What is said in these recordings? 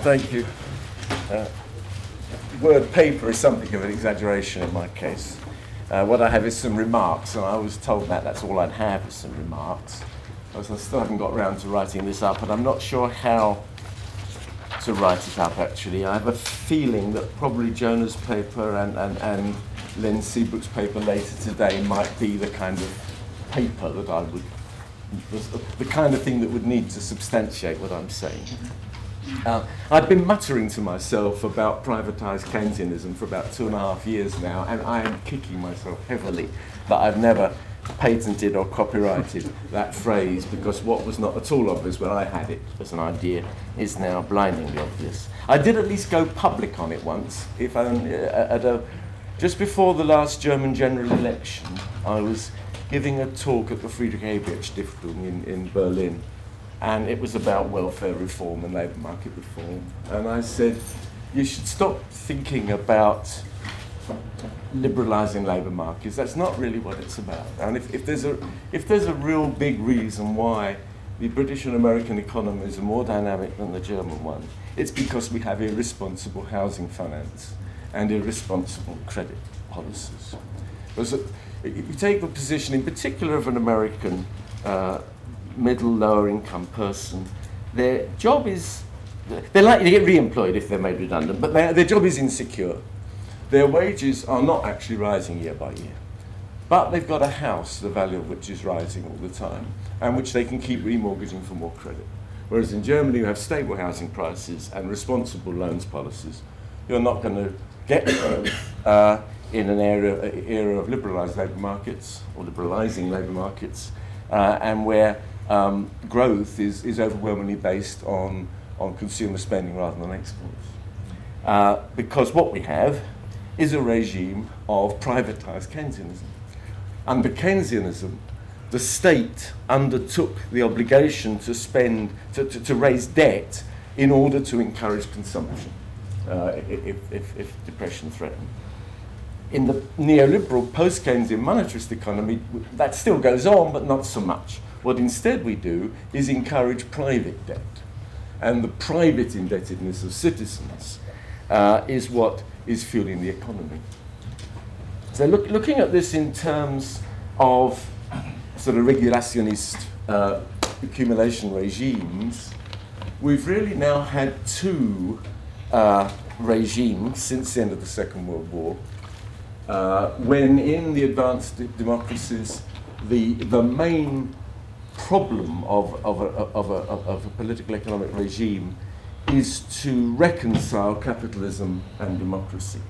Thank you. Uh, word paper is something of an exaggeration in my case. Uh, what I have is some remarks, and I was told that that's all I'd have is some remarks. I still haven't got round to writing this up, and I'm not sure how to write it up actually. I have a feeling that probably Jonah's paper and, and, and Len Seabrook's paper later today might be the kind of paper that I would, the kind of thing that would need to substantiate what I'm saying. Uh, I've been muttering to myself about privatised Keynesianism for about two and a half years now, and I am kicking myself heavily that I've never patented or copyrighted that phrase because what was not at all obvious when I had it as an idea is now blindingly obvious. I did at least go public on it once, if only, uh, at a, just before the last German general election. I was giving a talk at the Friedrich Ebert Stiftung in, in Berlin, and it was about welfare reform and labour market reform. And I said, you should stop thinking about liberalising labour markets. That's not really what it's about. And if, if, there's a, if there's a real big reason why the British and American economies are more dynamic than the German one, it's because we have irresponsible housing finance and irresponsible credit policies. Because if you take the position in particular of an American uh, middle, lower income person, their job is, they're likely to get re-employed if they're made redundant, but their job is insecure their wages are not actually rising year by year. But they've got a house, the value of which is rising all the time, and which they can keep remortgaging for more credit. Whereas in Germany, you have stable housing prices and responsible loans policies. You're not going to get growth uh, in an area, era of liberalised labour markets or liberalising labour markets, uh, and where um, growth is, is overwhelmingly based on, on consumer spending rather than exports. Uh, because what we have is a regime of privatized Keynesianism. Under Keynesianism, the state undertook the obligation to spend, to, to, to raise debt in order to encourage consumption uh, if, if, if depression threatened. In the neoliberal post Keynesian monetarist economy, that still goes on, but not so much. What instead we do is encourage private debt. And the private indebtedness of citizens uh, is what is fueling the economy. So look, looking at this in terms of sort of regulationist uh, accumulation regimes, we've really now had two uh, regimes since the end of the Second World War, uh, when in the advanced democracies, the, the main problem of, of, a, of, a, of a political economic regime is to reconcile capitalism and democracy.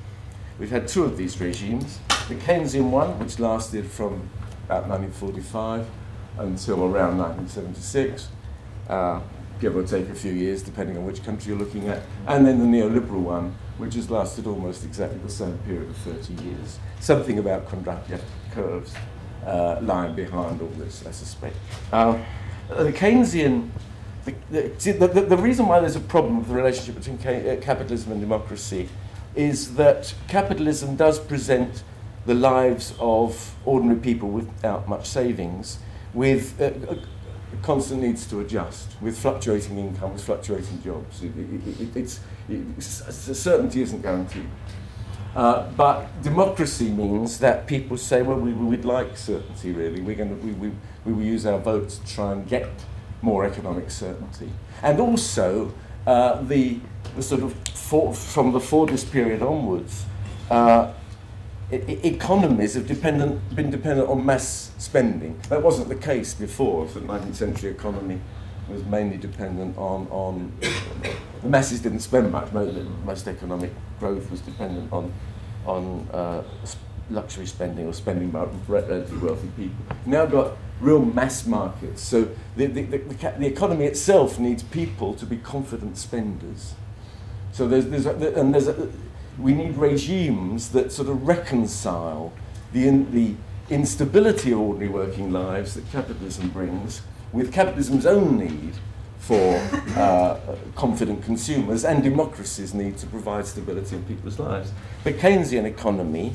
We've had two of these regimes. The Keynesian one, which lasted from about 1945 until around 1976, uh, give or take a few years, depending on which country you're looking at, and then the neoliberal one, which has lasted almost exactly the same period of 30 years. Something about Kondratiev curves uh, lying behind all this, I suspect. Uh, the Keynesian the, the, the, the, reason why there's a problem with the relationship between ca- uh, capitalism and democracy is that capitalism does present the lives of ordinary people without much savings with uh, constant needs to adjust, with fluctuating incomes, fluctuating jobs. It, it, it, it's, certainty isn't guaranteed. Uh, but democracy means that people say, well, we, would like certainty, really. We're to, we, we, we will use our votes to try and get more economic certainty. And also, uh, the, the sort of for, from the Fordist period onwards, uh, economies have dependent, been dependent on mass spending. That wasn't the case before. The 19th century economy was mainly dependent on, on the masses didn't spend much. Most, most economic growth was dependent on, on uh, luxury spending or spending by relatively wealthy people. Now we've got real mass markets. So the, the, the, the, economy itself needs people to be confident spenders. So there's, there's a, and there's a, we need regimes that sort of reconcile the, in, the instability of ordinary working lives that capitalism brings with capitalism's own need for uh, confident consumers and democracies need to provide stability in people's lives. The Keynesian economy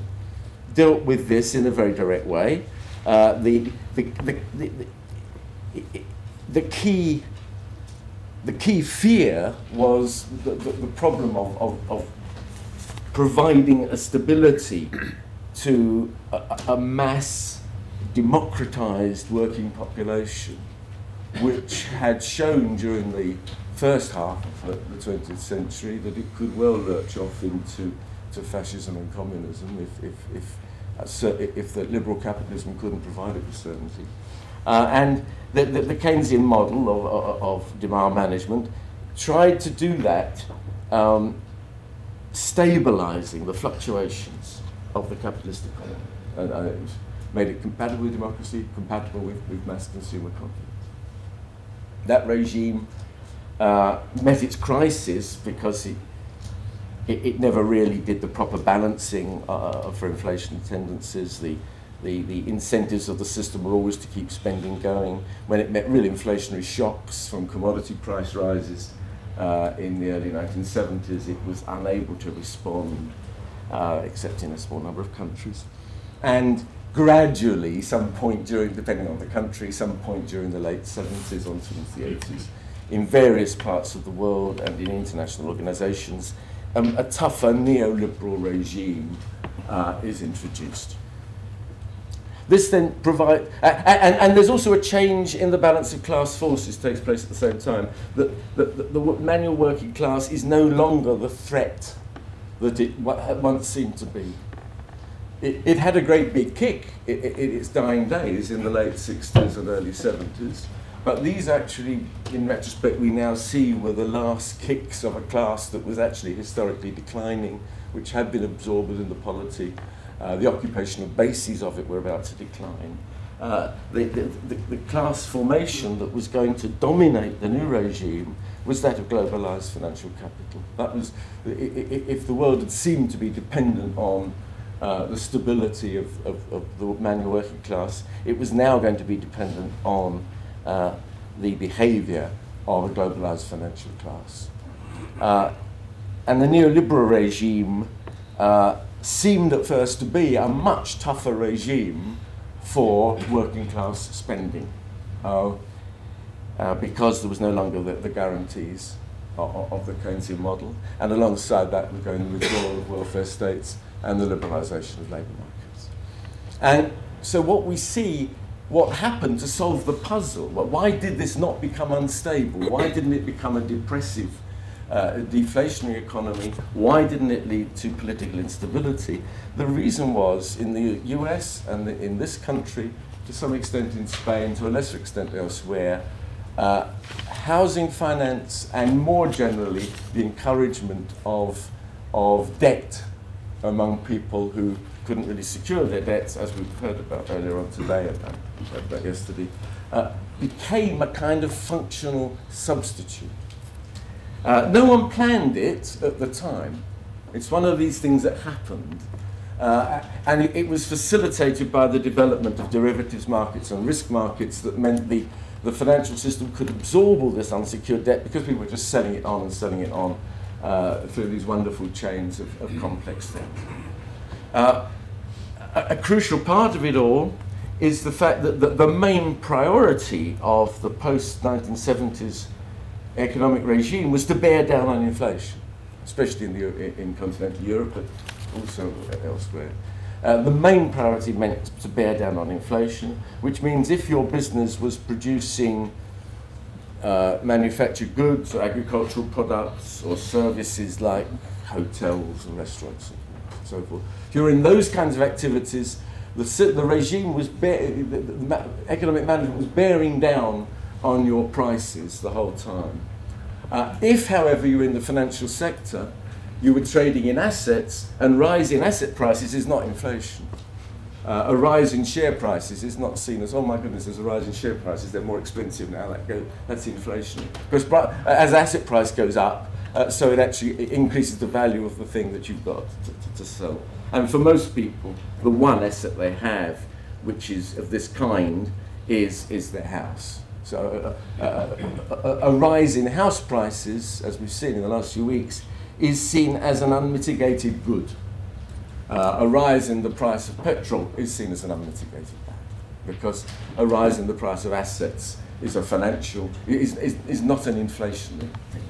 dealt with this in a very direct way. Uh, the, the, the, the, the, key the key fear was the, the, the problem of, of, of, providing a stability to a, a mass democratized working population, which had shown during the first half of the 20th century that it could well lurch off into to fascism and communism if, if, if if the liberal capitalism couldn't provide it with certainty. Uh, and the, the, the, Keynesian model of, of, demand management tried to do that, um, stabilizing the fluctuations of the capitalist economy. And, it made it compatible with democracy, compatible with, with mass consumer confidence. That regime uh, met its crisis because it it, it never really did the proper balancing uh, for inflation tendencies. The, the, the incentives of the system were always to keep spending going. When it met real inflationary shocks from commodity price rises uh, in the early 1970s, it was unable to respond, uh, except in a small number of countries. And gradually, some point during, depending on the country, some point during the late 70s on the 80s, in various parts of the world and in international organizations, um, a tougher neoliberal regime uh, is introduced. This then provides, uh, and, and, there's also a change in the balance of class forces takes place at the same time. The, the, the, the manual working class is no longer the threat that it once seemed to be. It, had a great big kick in its dying days in the late 60s and early 70s. But these actually, in retrospect, we now see were the last kicks of a class that was actually historically declining, which had been absorbed within the polity. Uh, the occupational bases of it were about to decline. Uh, the, the, the, the, class formation that was going to dominate the new regime was that of globalized financial capital. That was, if the world had seemed to be dependent on uh, the stability of, of, of the manual working class, it was now going to be dependent on uh, the behavior of a globalized financial class. Uh, and the neoliberal regime uh, seemed at first to be a much tougher regime for working class spending uh, because there was no longer the, the guarantees of, of, the Keynesian model. And alongside that, we're going to withdrawal of welfare states and the liberalization of labor markets. And so what we see what happened to solve the puzzle. Why did this not become unstable? Why didn't it become a depressive, uh, deflationary economy? Why didn't it lead to political instability? The reason was in the US and the, in this country, to some extent in Spain, to a lesser extent elsewhere, uh, housing finance and more generally the encouragement of, of debt among people who couldn't really secure their debts, as we've heard about earlier on today and about yesterday, uh, became a kind of functional substitute. Uh, no one planned it at the time. It's one of these things that happened. Uh, and it, it, was facilitated by the development of derivatives markets and risk markets that meant the, the financial system could absorb all this unsecured debt because people were just selling it on and selling it on uh, through these wonderful chains of, of complex things. Uh, a, a, crucial part of it all is the fact that the, the main priority of the post 1970s economic regime was to bear down on inflation, especially in, the, in continental Europe, but also elsewhere. Uh, the main priority meant to bear down on inflation, which means if your business was producing uh, manufactured goods or agricultural products or services like hotels and restaurants and so forth, if you're in those kinds of activities, the, the regime was, the, the economic management was bearing down on your prices the whole time. Uh, if, however, you're in the financial sector, you were trading in assets, and rise in asset prices is not inflation. Uh, a rise in share prices is not seen as, oh my goodness, there's a rise in share prices, they're more expensive now, that go, that's inflation. Because as asset price goes up, uh, so it actually it increases the value of the thing that you've got to, to, to sell. And for most people, the one asset they have, which is of this kind, is, is their house. So uh, uh, a, a, rise in house prices, as we've seen in the last few weeks, is seen as an unmitigated good. Uh, a rise in the price of petrol is seen as an unmitigated bad, because a rise in the price of assets is a financial, is, is, is not an inflationary thing.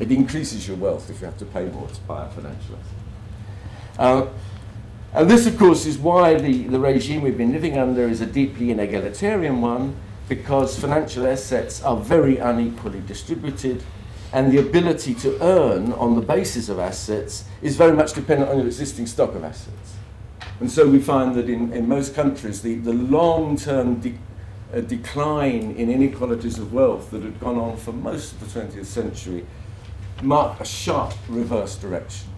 It increases your wealth if you have to pay more to buy a financial asset. Uh, and this, of course, is why the, the regime we've been living under is a deeply inegalitarian one, because financial assets are very unequally distributed, and the ability to earn on the basis of assets is very much dependent on your existing stock of assets. And so we find that in, in most countries, the, the long term de- uh, decline in inequalities of wealth that had gone on for most of the 20th century marked a sharp reverse direction,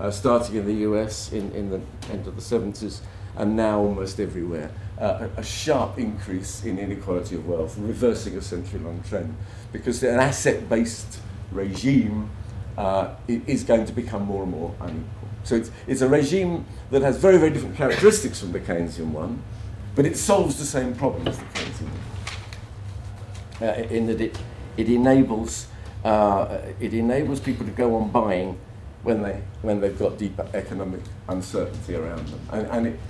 uh, starting in the US in, in the end of the 70s and now almost everywhere. Uh, a, a sharp increase in inequality of wealth, reversing a century long trend, because an asset based regime uh, is going to become more and more unequal. So it's, it's a regime that has very, very different characteristics from the Keynesian one, but it solves the same problem as the Keynesian one. Uh, in that it, it enables uh, it enables people to go on buying when they when they've got deep economic uncertainty around them, and, and it,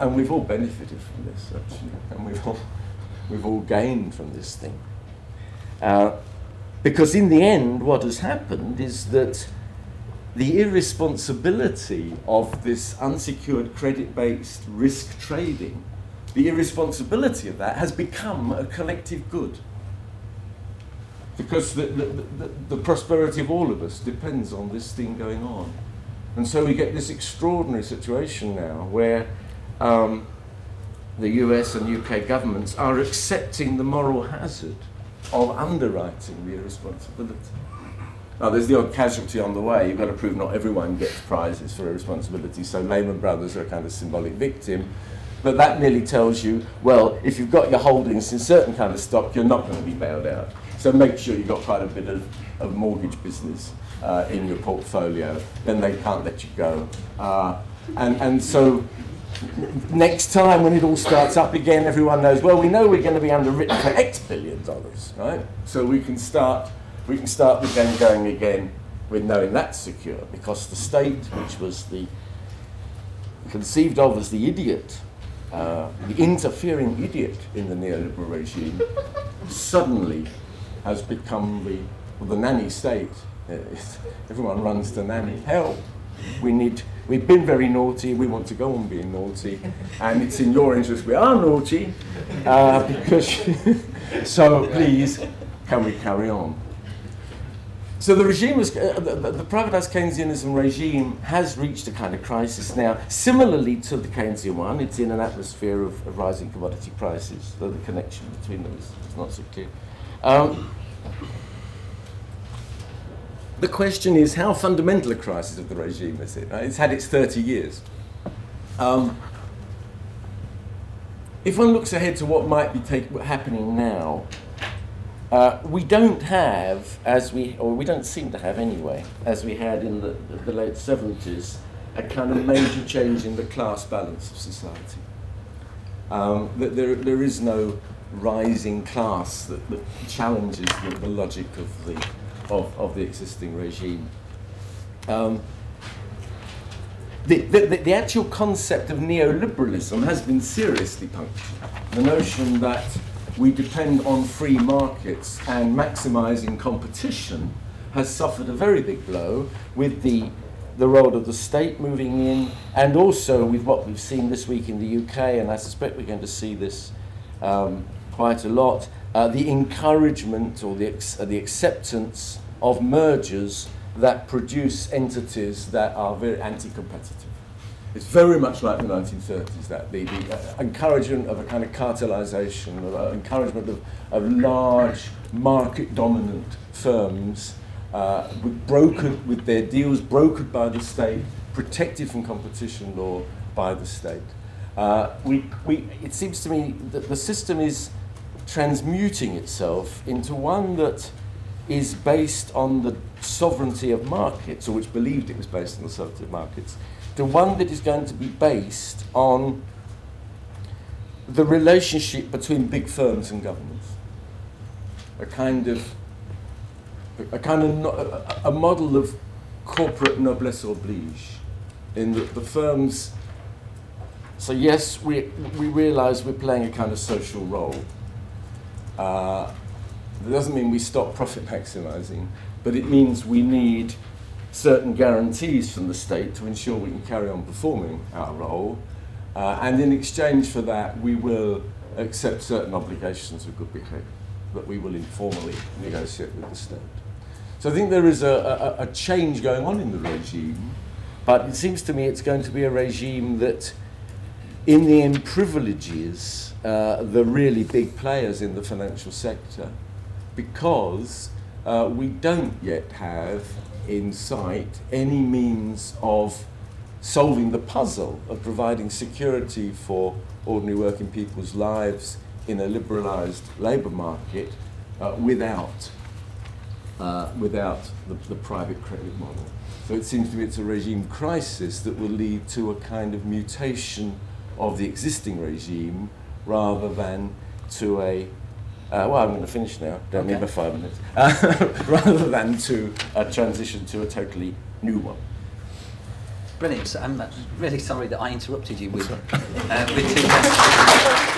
and we've all benefited from this actually, and we've all we've all gained from this thing. Uh, because in the end, what has happened is that the irresponsibility of this unsecured credit based risk trading, the irresponsibility of that has become a collective good. Because the, the, the, the, prosperity of all of us depends on this thing going on. And so we get this extraordinary situation now where um, the US and UK governments are accepting the moral hazard of underwriting the irresponsibility. Now, there's the odd casualty on the way. You've got to prove not everyone gets prizes for irresponsibility. So Lehman Brothers are a kind of symbolic victim. But that merely tells you, well, if you've got your holdings in certain kind of stock, you're not going to be bailed out. So make sure you've got quite a bit of, of mortgage business uh, in your portfolio. Then they can't let you go. Uh, and, and so next time when it all starts up again, everyone knows, well, we know we're going to be underwritten for X billion dollars, right? So we can start we can start game going again with knowing that's secure because the state, which was the conceived of as the idiot, uh, the interfering idiot in the neoliberal regime, suddenly has become the, well, the nanny state. Everyone runs to nanny. Help! We need. We've been very naughty. We want to go on being naughty, and it's in your interest. We are naughty, uh, because. so please, can we carry on? So the regime was, uh, the, the, privatized Keynesianism regime has reached a kind of crisis now. Similarly to the Keynesian one, it's in an atmosphere of, of rising commodity prices, though the connection between them is, is not so clear. Um, the question is how fundamental a crisis of the regime is it? It's had its 30 years. Um, if one looks ahead to what might be take, happening now, uh, we don't have, as we, or we don't seem to have anyway, as we had in the, the late 70s, a kind of major change in the class balance of society. Um, there, there is no rising class that, that challenges the, the, logic of the, of, of the existing regime. Um, the, the, the, actual concept of neoliberalism has been seriously punctured. The notion that we depend on free markets and maximizing competition has suffered a very big blow with the the role of the state moving in, and also with what we've seen this week in the UK, and I suspect we're going to see this um, quite a lot, uh, the encouragement or the, uh, the acceptance of mergers that produce entities that are very anti competitive. It's very much like the 1930s, that the, the uh, encouragement of a kind of cartelization, uh, encouragement of, of large market dominant firms uh, with, brokered, with their deals brokered by the state, protected from competition law by the state. Uh, we, we, it seems to me that the system is transmuting itself into one that is based on the sovereignty of markets, or which believed it was based on the sovereignty of markets, the one that is going to be based on the relationship between big firms and governments. A kind of a kind of no, a, a, model of corporate noblesse oblige, in that the firms. So yes, we we realise we're playing a kind of social role, Uh, that doesn't mean we stop profit maximising, but it means we need certain guarantees from the state to ensure we can carry on performing our role. Uh, and in exchange for that, we will accept certain obligations of good behaviour that we will informally negotiate with the state. So I think there is a, a, a change going on in the regime, but it seems to me it's going to be a regime that, in the end, privileges uh, the really big players in the financial sector because uh, we don't yet have in sight any means of solving the puzzle of providing security for ordinary working people's lives in a liberalised labour market uh, without, uh, without the, the private credit model. So it seems to me it's a regime crisis that will lead to a kind of mutation of the existing regime rather than to a uh, well, I'm going to finish now. Don't Okay. need five minutes. Uh, rather than to a transition to a totally new one. Brilliant. So I'm really sorry that I interrupted you with, uh, with two questions.